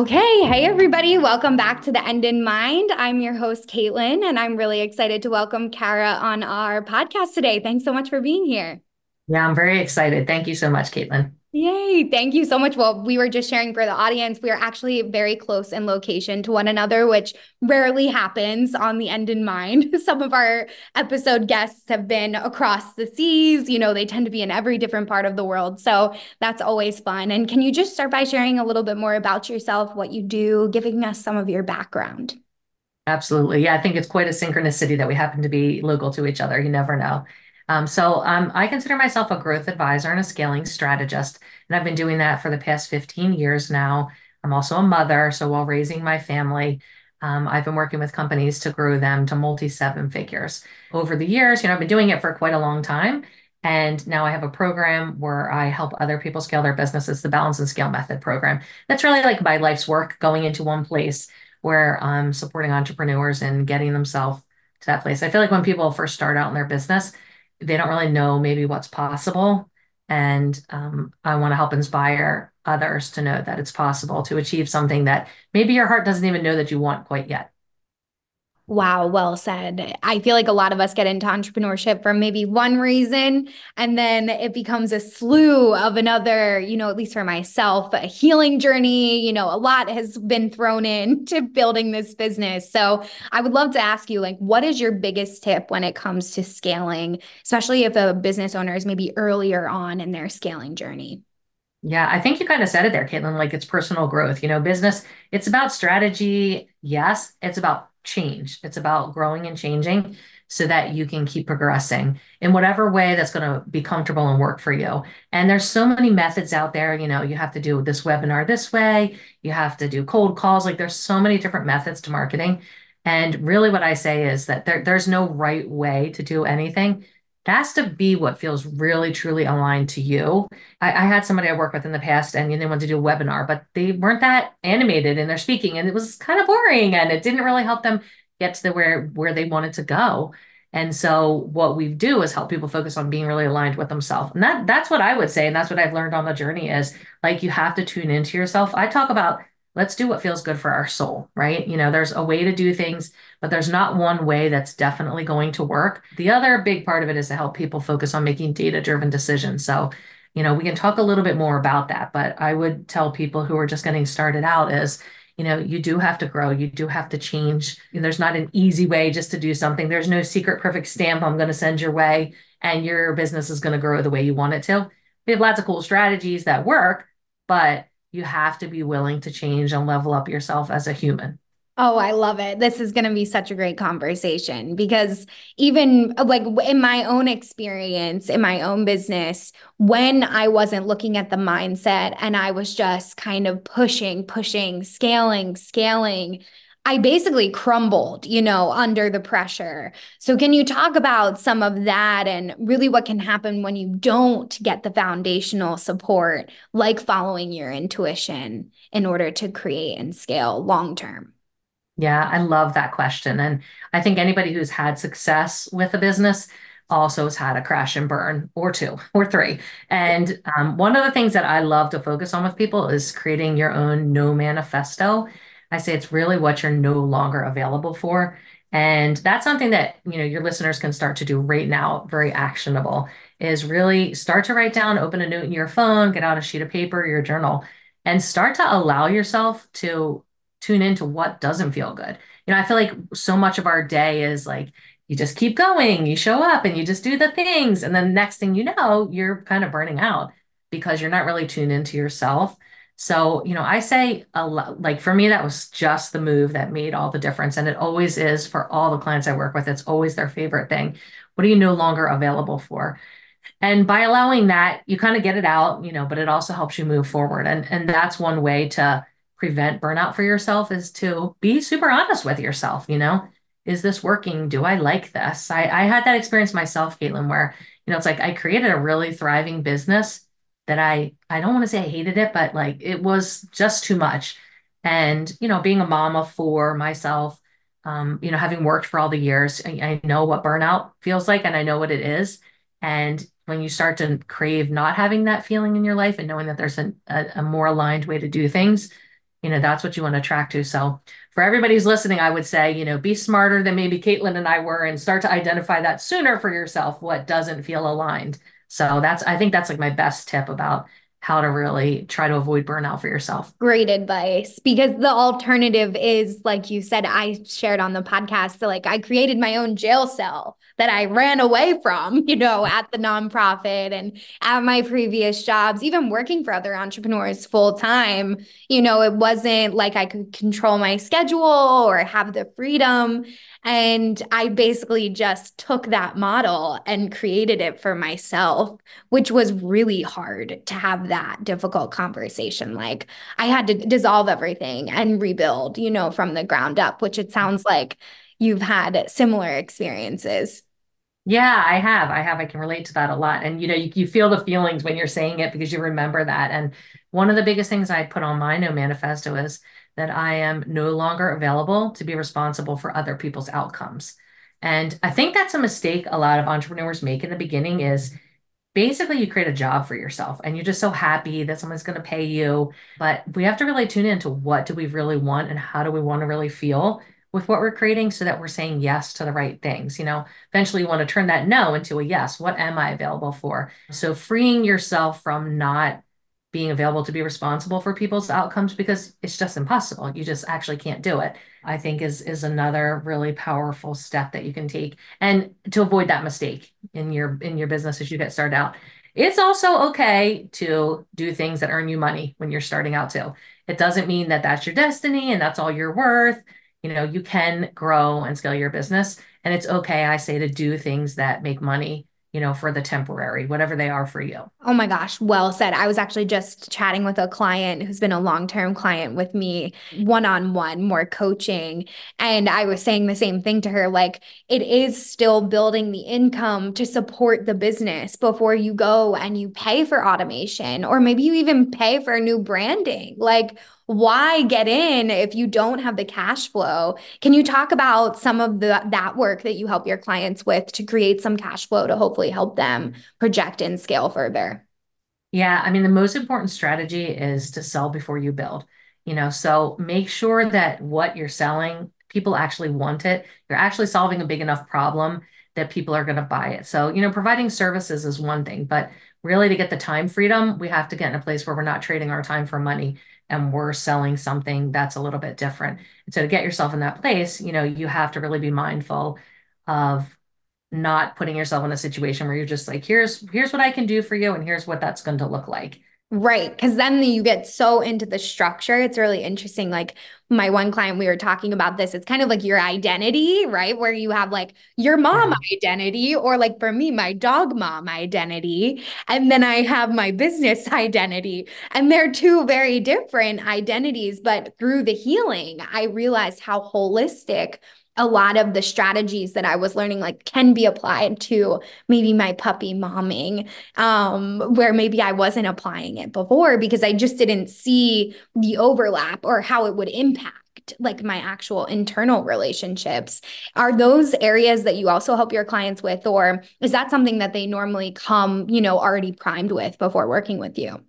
Okay, hey everybody, welcome back to the End in Mind. I'm your host, Caitlin, and I'm really excited to welcome Kara on our podcast today. Thanks so much for being here. Yeah, I'm very excited. Thank you so much, Caitlin. Yay. Thank you so much. Well, we were just sharing for the audience. We are actually very close in location to one another, which rarely happens on the end in mind. Some of our episode guests have been across the seas. You know, they tend to be in every different part of the world. So that's always fun. And can you just start by sharing a little bit more about yourself, what you do, giving us some of your background? Absolutely. Yeah, I think it's quite a synchronicity that we happen to be local to each other. You never know. Um, so um, I consider myself a growth advisor and a scaling strategist, and I've been doing that for the past 15 years now. I'm also a mother, so while raising my family, um, I've been working with companies to grow them to multi seven figures. Over the years, you know, I've been doing it for quite a long time. And now I have a program where I help other people scale their businesses, the Balance and Scale Method program. That's really like my life's work going into one place where I'm supporting entrepreneurs and getting themselves to that place. I feel like when people first start out in their business, they don't really know maybe what's possible. And um, I want to help inspire others to know that it's possible to achieve something that maybe your heart doesn't even know that you want quite yet. Wow, well said. I feel like a lot of us get into entrepreneurship for maybe one reason, and then it becomes a slew of another, you know, at least for myself, a healing journey. You know, a lot has been thrown into building this business. So I would love to ask you, like, what is your biggest tip when it comes to scaling, especially if a business owner is maybe earlier on in their scaling journey? Yeah, I think you kind of said it there, Caitlin. Like it's personal growth. You know, business, it's about strategy. Yes, it's about change. It's about growing and changing so that you can keep progressing in whatever way that's going to be comfortable and work for you. And there's so many methods out there, you know, you have to do this webinar this way, you have to do cold calls, like there's so many different methods to marketing. And really what I say is that there, there's no right way to do anything. It has to be what feels really truly aligned to you. I, I had somebody I worked with in the past and they wanted to do a webinar, but they weren't that animated in their speaking and it was kind of boring and it didn't really help them get to the where where they wanted to go. And so what we do is help people focus on being really aligned with themselves. And that that's what I would say. And that's what I've learned on the journey is like you have to tune into yourself. I talk about let's do what feels good for our soul, right? You know, there's a way to do things, but there's not one way that's definitely going to work. The other big part of it is to help people focus on making data driven decisions. So, you know, we can talk a little bit more about that, but I would tell people who are just getting started out is, you know, you do have to grow, you do have to change. There's not an easy way just to do something. There's no secret perfect stamp I'm going to send your way and your business is going to grow the way you want it to. We have lots of cool strategies that work, but you have to be willing to change and level up yourself as a human. Oh, I love it. This is going to be such a great conversation because even uh, like in my own experience, in my own business, when I wasn't looking at the mindset and I was just kind of pushing, pushing, scaling, scaling, I basically crumbled, you know, under the pressure. So, can you talk about some of that and really what can happen when you don't get the foundational support, like following your intuition in order to create and scale long term? Yeah, I love that question. And I think anybody who's had success with a business also has had a crash and burn or two or three. And um, one of the things that I love to focus on with people is creating your own no manifesto I say it's really what you're no longer available for. And that's something that, you know, your listeners can start to do right now, very actionable, is really start to write down, open a note in your phone, get out a sheet of paper, your journal, and start to allow yourself to tune into what doesn't feel good. You know, I feel like so much of our day is like you just keep going, you show up and you just do the things. And then next thing you know, you're kind of burning out because you're not really tuned into yourself. So, you know, I say a lot, like for me, that was just the move that made all the difference. And it always is for all the clients I work with, it's always their favorite thing. What are you no longer available for? And by allowing that, you kind of get it out, you know, but it also helps you move forward. And and that's one way to prevent burnout for yourself is to be super honest with yourself, you know. Is this working? Do I like this? I, I had that experience myself, Caitlin, where, you know, it's like I created a really thriving business that I I don't want to say I hated it, but like it was just too much. And, you know, being a mom of four myself, um, you know, having worked for all the years, I, I know what burnout feels like and I know what it is. And when you start to crave not having that feeling in your life and knowing that there's a, a more aligned way to do things, you know, that's what you want to track to. So for everybody who's listening, I would say, you know, be smarter than maybe Caitlin and I were and start to identify that sooner for yourself, what doesn't feel aligned. So that's, I think that's like my best tip about how to really try to avoid burnout for yourself. Great advice because the alternative is like you said I shared on the podcast so like I created my own jail cell that I ran away from, you know, at the nonprofit and at my previous jobs, even working for other entrepreneurs full time, you know, it wasn't like I could control my schedule or have the freedom and I basically just took that model and created it for myself, which was really hard to have that difficult conversation. Like I had to dissolve everything and rebuild, you know, from the ground up, which it sounds like you've had similar experiences. Yeah, I have. I have. I can relate to that a lot. And you know, you, you feel the feelings when you're saying it because you remember that. And one of the biggest things I put on my no manifesto is that I am no longer available to be responsible for other people's outcomes. And I think that's a mistake a lot of entrepreneurs make in the beginning is basically you create a job for yourself and you're just so happy that someone's going to pay you. But we have to really tune into what do we really want and how do we want to really feel with what we're creating so that we're saying yes to the right things. You know, eventually you want to turn that no into a yes. What am I available for? So freeing yourself from not being available to be responsible for people's outcomes because it's just impossible. You just actually can't do it. I think is is another really powerful step that you can take and to avoid that mistake in your in your business as you get started out. It's also okay to do things that earn you money when you're starting out too. It doesn't mean that that's your destiny and that's all you're worth. You know, you can grow and scale your business and it's okay I say to do things that make money you know, for the temporary, whatever they are for you. Oh my gosh, well said. I was actually just chatting with a client who's been a long term client with me, one on one, more coaching. And I was saying the same thing to her like, it is still building the income to support the business before you go and you pay for automation, or maybe you even pay for new branding. Like, why get in if you don't have the cash flow? Can you talk about some of the that work that you help your clients with to create some cash flow to hopefully help them project and scale further? Yeah, I mean the most important strategy is to sell before you build. You know, so make sure that what you're selling, people actually want it. You're actually solving a big enough problem that people are going to buy it. So, you know, providing services is one thing, but really to get the time freedom, we have to get in a place where we're not trading our time for money and we're selling something that's a little bit different. And so to get yourself in that place, you know, you have to really be mindful of not putting yourself in a situation where you're just like, here's here's what I can do for you, and here's what that's going to look like. Right. Cause then you get so into the structure. It's really interesting. Like my one client, we were talking about this. It's kind of like your identity, right? Where you have like your mom identity, or like for me, my dog mom identity. And then I have my business identity. And they're two very different identities. But through the healing, I realized how holistic a lot of the strategies that I was learning like can be applied to maybe my puppy momming um where maybe I wasn't applying it before because I just didn't see the overlap or how it would impact like my actual internal relationships. Are those areas that you also help your clients with or is that something that they normally come you know already primed with before working with you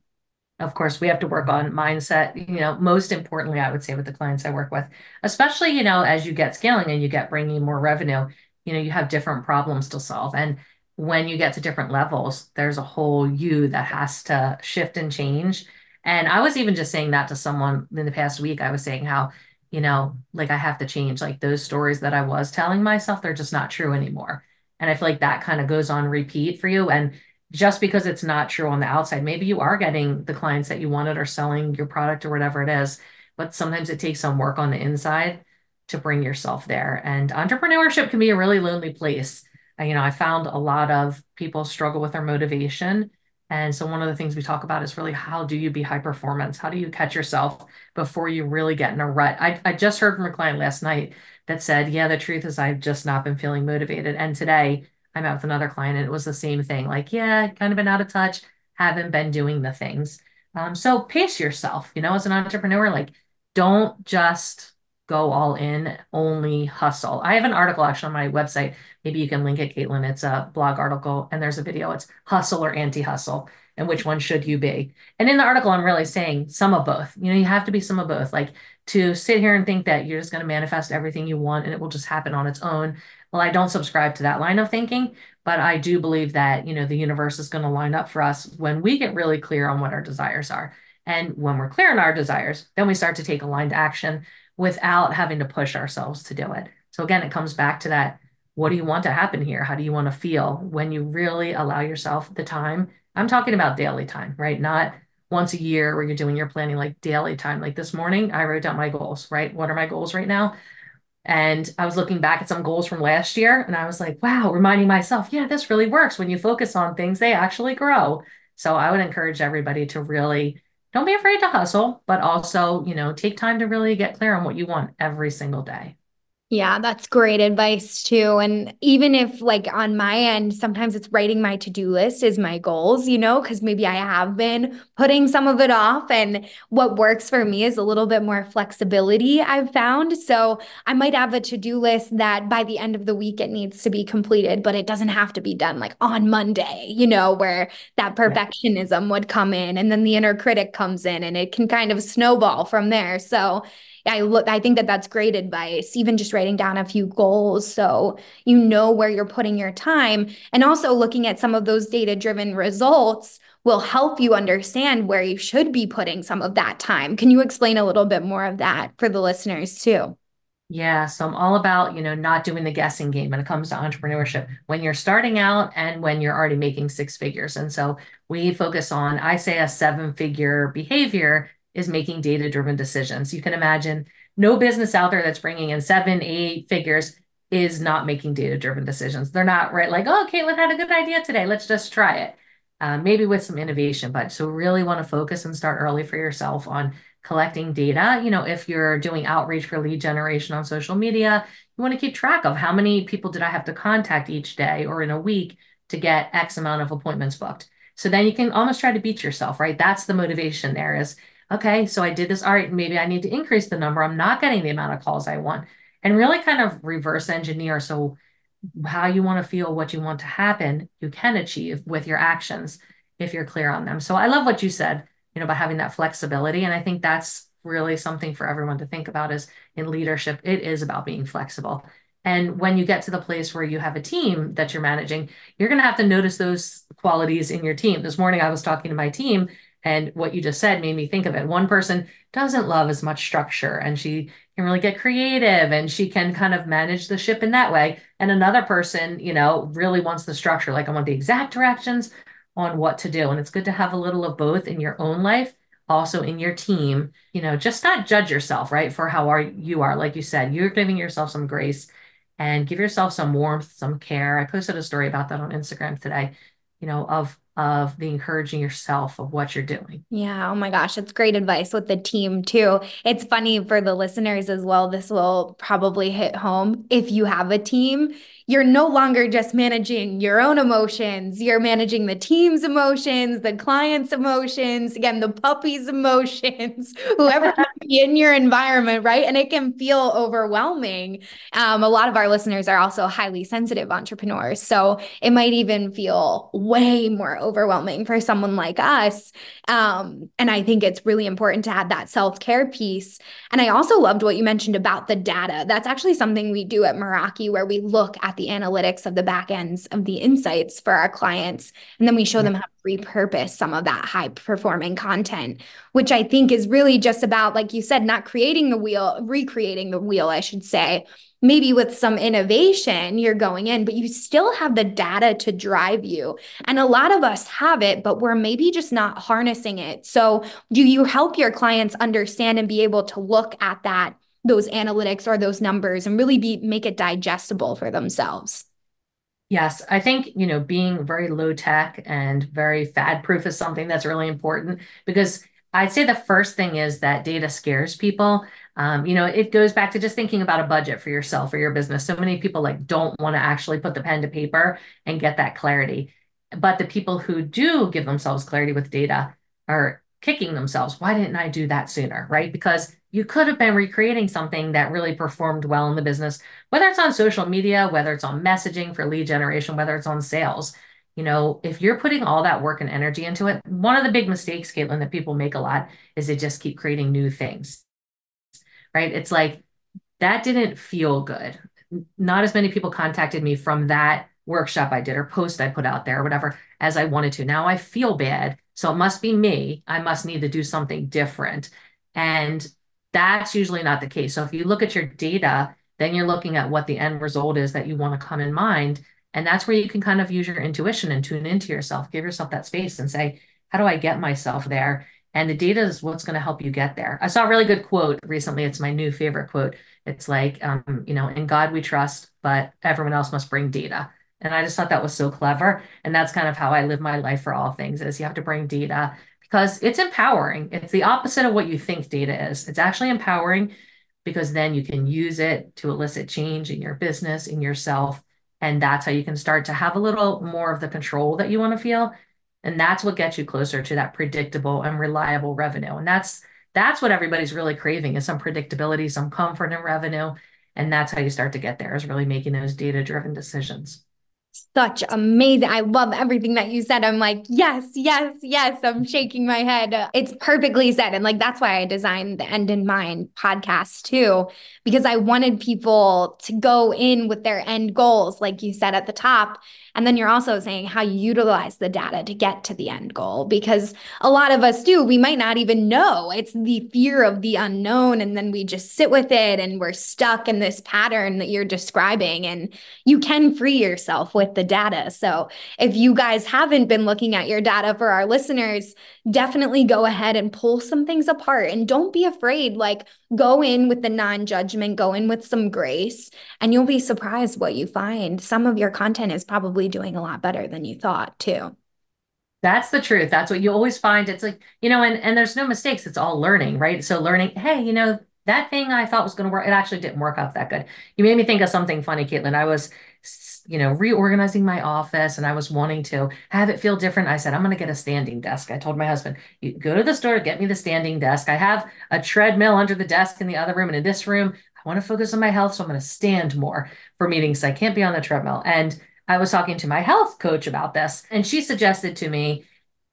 of course we have to work on mindset you know most importantly i would say with the clients i work with especially you know as you get scaling and you get bringing more revenue you know you have different problems to solve and when you get to different levels there's a whole you that has to shift and change and i was even just saying that to someone in the past week i was saying how you know, like I have to change. Like those stories that I was telling myself, they're just not true anymore. And I feel like that kind of goes on repeat for you. And just because it's not true on the outside, maybe you are getting the clients that you wanted or selling your product or whatever it is, but sometimes it takes some work on the inside to bring yourself there. And entrepreneurship can be a really lonely place. You know, I found a lot of people struggle with their motivation and so one of the things we talk about is really how do you be high performance? How do you catch yourself before you really get in a rut? I, I just heard from a client last night that said, yeah, the truth is I've just not been feeling motivated. And today I met with another client and it was the same thing. Like, yeah, kind of been out of touch, haven't been doing the things. Um, so pace yourself, you know, as an entrepreneur, like don't just go all in, only hustle. I have an article actually on my website. Maybe you can link it, Caitlin. It's a blog article and there's a video. It's hustle or anti hustle and which one should you be? And in the article, I'm really saying some of both. You know, you have to be some of both. Like to sit here and think that you're just going to manifest everything you want and it will just happen on its own. Well, I don't subscribe to that line of thinking, but I do believe that, you know, the universe is going to line up for us when we get really clear on what our desires are. And when we're clear on our desires, then we start to take aligned action without having to push ourselves to do it. So again, it comes back to that what do you want to happen here? How do you want to feel when you really allow yourself the time? I'm talking about daily time, right? Not once a year where you're doing your planning, like daily time. Like this morning, I wrote down my goals, right? What are my goals right now? And I was looking back at some goals from last year and I was like, wow, reminding myself, yeah, this really works. When you focus on things, they actually grow. So I would encourage everybody to really don't be afraid to hustle, but also, you know, take time to really get clear on what you want every single day. Yeah, that's great advice too. And even if, like, on my end, sometimes it's writing my to do list is my goals, you know, because maybe I have been putting some of it off. And what works for me is a little bit more flexibility, I've found. So I might have a to do list that by the end of the week it needs to be completed, but it doesn't have to be done like on Monday, you know, where that perfectionism would come in and then the inner critic comes in and it can kind of snowball from there. So I look I think that that's great advice even just writing down a few goals so you know where you're putting your time and also looking at some of those data driven results will help you understand where you should be putting some of that time. Can you explain a little bit more of that for the listeners too? Yeah, so I'm all about, you know, not doing the guessing game when it comes to entrepreneurship. When you're starting out and when you're already making six figures. And so we focus on, I say a seven figure behavior is making data driven decisions. You can imagine no business out there that's bringing in seven, eight figures is not making data driven decisions. They're not right, like, oh, Caitlin had a good idea today. Let's just try it. Uh, maybe with some innovation, but so really want to focus and start early for yourself on collecting data. You know, if you're doing outreach for lead generation on social media, you want to keep track of how many people did I have to contact each day or in a week to get X amount of appointments booked. So then you can almost try to beat yourself, right? That's the motivation there is okay, so I did this. All right, maybe I need to increase the number. I'm not getting the amount of calls I want. And really kind of reverse engineer. So, how you want to feel, what you want to happen, you can achieve with your actions if you're clear on them. So, I love what you said, you know, about having that flexibility. And I think that's really something for everyone to think about is in leadership, it is about being flexible. And when you get to the place where you have a team that you're managing, you're going to have to notice those qualities in your team. This morning, I was talking to my team and what you just said made me think of it. One person doesn't love as much structure and she can really get creative and she can kind of manage the ship in that way. And another person, you know, really wants the structure. Like I want the exact directions on what to do. And it's good to have a little of both in your own life, also in your team. You know, just not judge yourself, right? For how are you are. Like you said, you're giving yourself some grace and give yourself some warmth, some care. I posted a story about that on Instagram today, you know, of of the encouraging yourself of what you're doing. Yeah. Oh my gosh. It's great advice with the team too. It's funny for the listeners as well. This will probably hit home. If you have a team, you're no longer just managing your own emotions. You're managing the team's emotions, the client's emotions, again, the puppy's emotions, whoever in your environment, right? And it can feel overwhelming. Um, a lot of our listeners are also highly sensitive entrepreneurs. So it might even feel way more overwhelming for someone like us. Um, and I think it's really important to have that self care piece. And I also loved what you mentioned about the data. That's actually something we do at Meraki, where we look at the analytics of the back ends of the insights for our clients, and then we show them how to repurpose some of that high performing content, which I think is really just about, like you said, not creating the wheel, recreating the wheel, I should say maybe with some innovation you're going in, but you still have the data to drive you. And a lot of us have it, but we're maybe just not harnessing it. So, do you help your clients understand and be able to look at that? Those analytics or those numbers and really be make it digestible for themselves Yes, I think, you know, being very low tech and very fad proof is something that's really important because I'd say the first thing is that data scares people. Um, you know, it goes back to just thinking about a budget for yourself or your business. So many people like don't want to actually put the pen to paper and get that clarity. But the people who do give themselves clarity with data are kicking themselves. Why didn't I do that sooner? Right? Because you could have been recreating something that really performed well in the business, whether it's on social media, whether it's on messaging for lead generation, whether it's on sales. You know, if you're putting all that work and energy into it, one of the big mistakes, Caitlin, that people make a lot is they just keep creating new things right? It's like that didn't feel good. Not as many people contacted me from that workshop I did or post I put out there or whatever as I wanted to. Now I feel bad. So it must be me. I must need to do something different. And that's usually not the case. So if you look at your data, then you're looking at what the end result is that you want to come in mind. And that's where you can kind of use your intuition and tune into yourself, give yourself that space and say, how do I get myself there? And the data is what's going to help you get there. I saw a really good quote recently. It's my new favorite quote. It's like, um, you know, in God we trust, but everyone else must bring data. And I just thought that was so clever. And that's kind of how I live my life for all things is you have to bring data because it's empowering. It's the opposite of what you think data is. It's actually empowering because then you can use it to elicit change in your business, in yourself. And that's how you can start to have a little more of the control that you want to feel and that's what gets you closer to that predictable and reliable revenue. And that's that's what everybody's really craving is some predictability, some comfort in revenue. And that's how you start to get there is really making those data-driven decisions such amazing. I love everything that you said. I'm like, yes, yes, yes. I'm mm-hmm. shaking my head. It's perfectly said. And like, that's why I designed the End in Mind podcast too, because I wanted people to go in with their end goals, like you said at the top. And then you're also saying how you utilize the data to get to the end goal, because a lot of us do. We might not even know. It's the fear of the unknown. And then we just sit with it and we're stuck in this pattern that you're describing. And you can free yourself with the data. So if you guys haven't been looking at your data for our listeners, definitely go ahead and pull some things apart and don't be afraid. Like go in with the non judgment, go in with some grace, and you'll be surprised what you find. Some of your content is probably doing a lot better than you thought, too. That's the truth. That's what you always find. It's like, you know, and, and there's no mistakes. It's all learning, right? So learning, hey, you know, that thing I thought was going to work, it actually didn't work out that good. You made me think of something funny, Caitlin. I was you know, reorganizing my office and I was wanting to have it feel different. I said, I'm going to get a standing desk. I told my husband, you go to the store, get me the standing desk. I have a treadmill under the desk in the other room. And in this room, I want to focus on my health. So I'm going to stand more for meetings. I can't be on the treadmill. And I was talking to my health coach about this, and she suggested to me,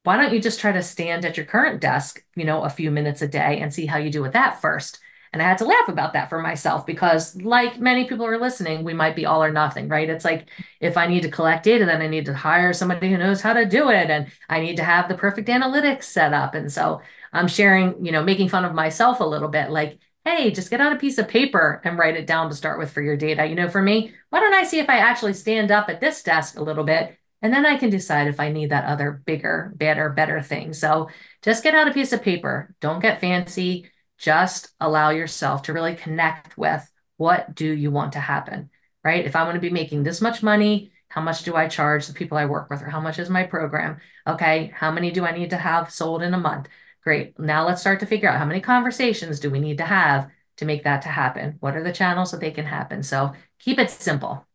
why don't you just try to stand at your current desk, you know, a few minutes a day and see how you do with that first? And I had to laugh about that for myself because, like many people are listening, we might be all or nothing, right? It's like if I need to collect data, then I need to hire somebody who knows how to do it. And I need to have the perfect analytics set up. And so I'm sharing, you know, making fun of myself a little bit like, hey, just get out a piece of paper and write it down to start with for your data. You know, for me, why don't I see if I actually stand up at this desk a little bit and then I can decide if I need that other bigger, better, better thing. So just get out a piece of paper. Don't get fancy just allow yourself to really connect with what do you want to happen, right? If I want to be making this much money, how much do I charge the people I work with, or how much is my program? Okay, how many do I need to have sold in a month? Great. Now let's start to figure out how many conversations do we need to have to make that to happen? What are the channels that they can happen? So keep it simple.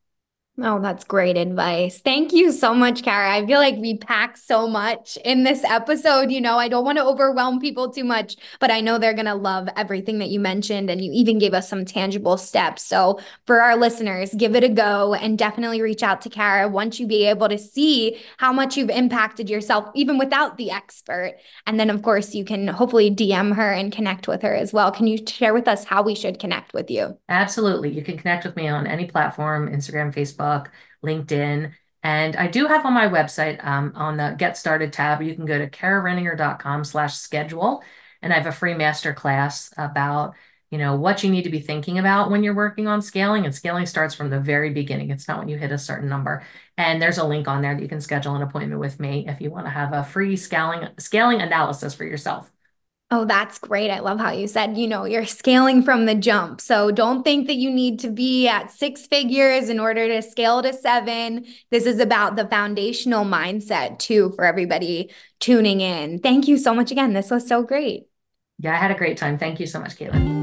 Oh, that's great advice. Thank you so much, Kara. I feel like we packed so much in this episode. You know, I don't want to overwhelm people too much, but I know they're going to love everything that you mentioned. And you even gave us some tangible steps. So, for our listeners, give it a go and definitely reach out to Kara once you be able to see how much you've impacted yourself, even without the expert. And then, of course, you can hopefully DM her and connect with her as well. Can you share with us how we should connect with you? Absolutely. You can connect with me on any platform Instagram, Facebook. Facebook, LinkedIn. And I do have on my website um, on the Get Started tab, you can go to kararenninger.com slash schedule. And I have a free master class about, you know, what you need to be thinking about when you're working on scaling. And scaling starts from the very beginning. It's not when you hit a certain number. And there's a link on there that you can schedule an appointment with me if you want to have a free scaling scaling analysis for yourself. Oh, that's great. I love how you said, you know, you're scaling from the jump. So don't think that you need to be at six figures in order to scale to seven. This is about the foundational mindset too for everybody tuning in. Thank you so much again. This was so great. Yeah, I had a great time. Thank you so much, Caitlin.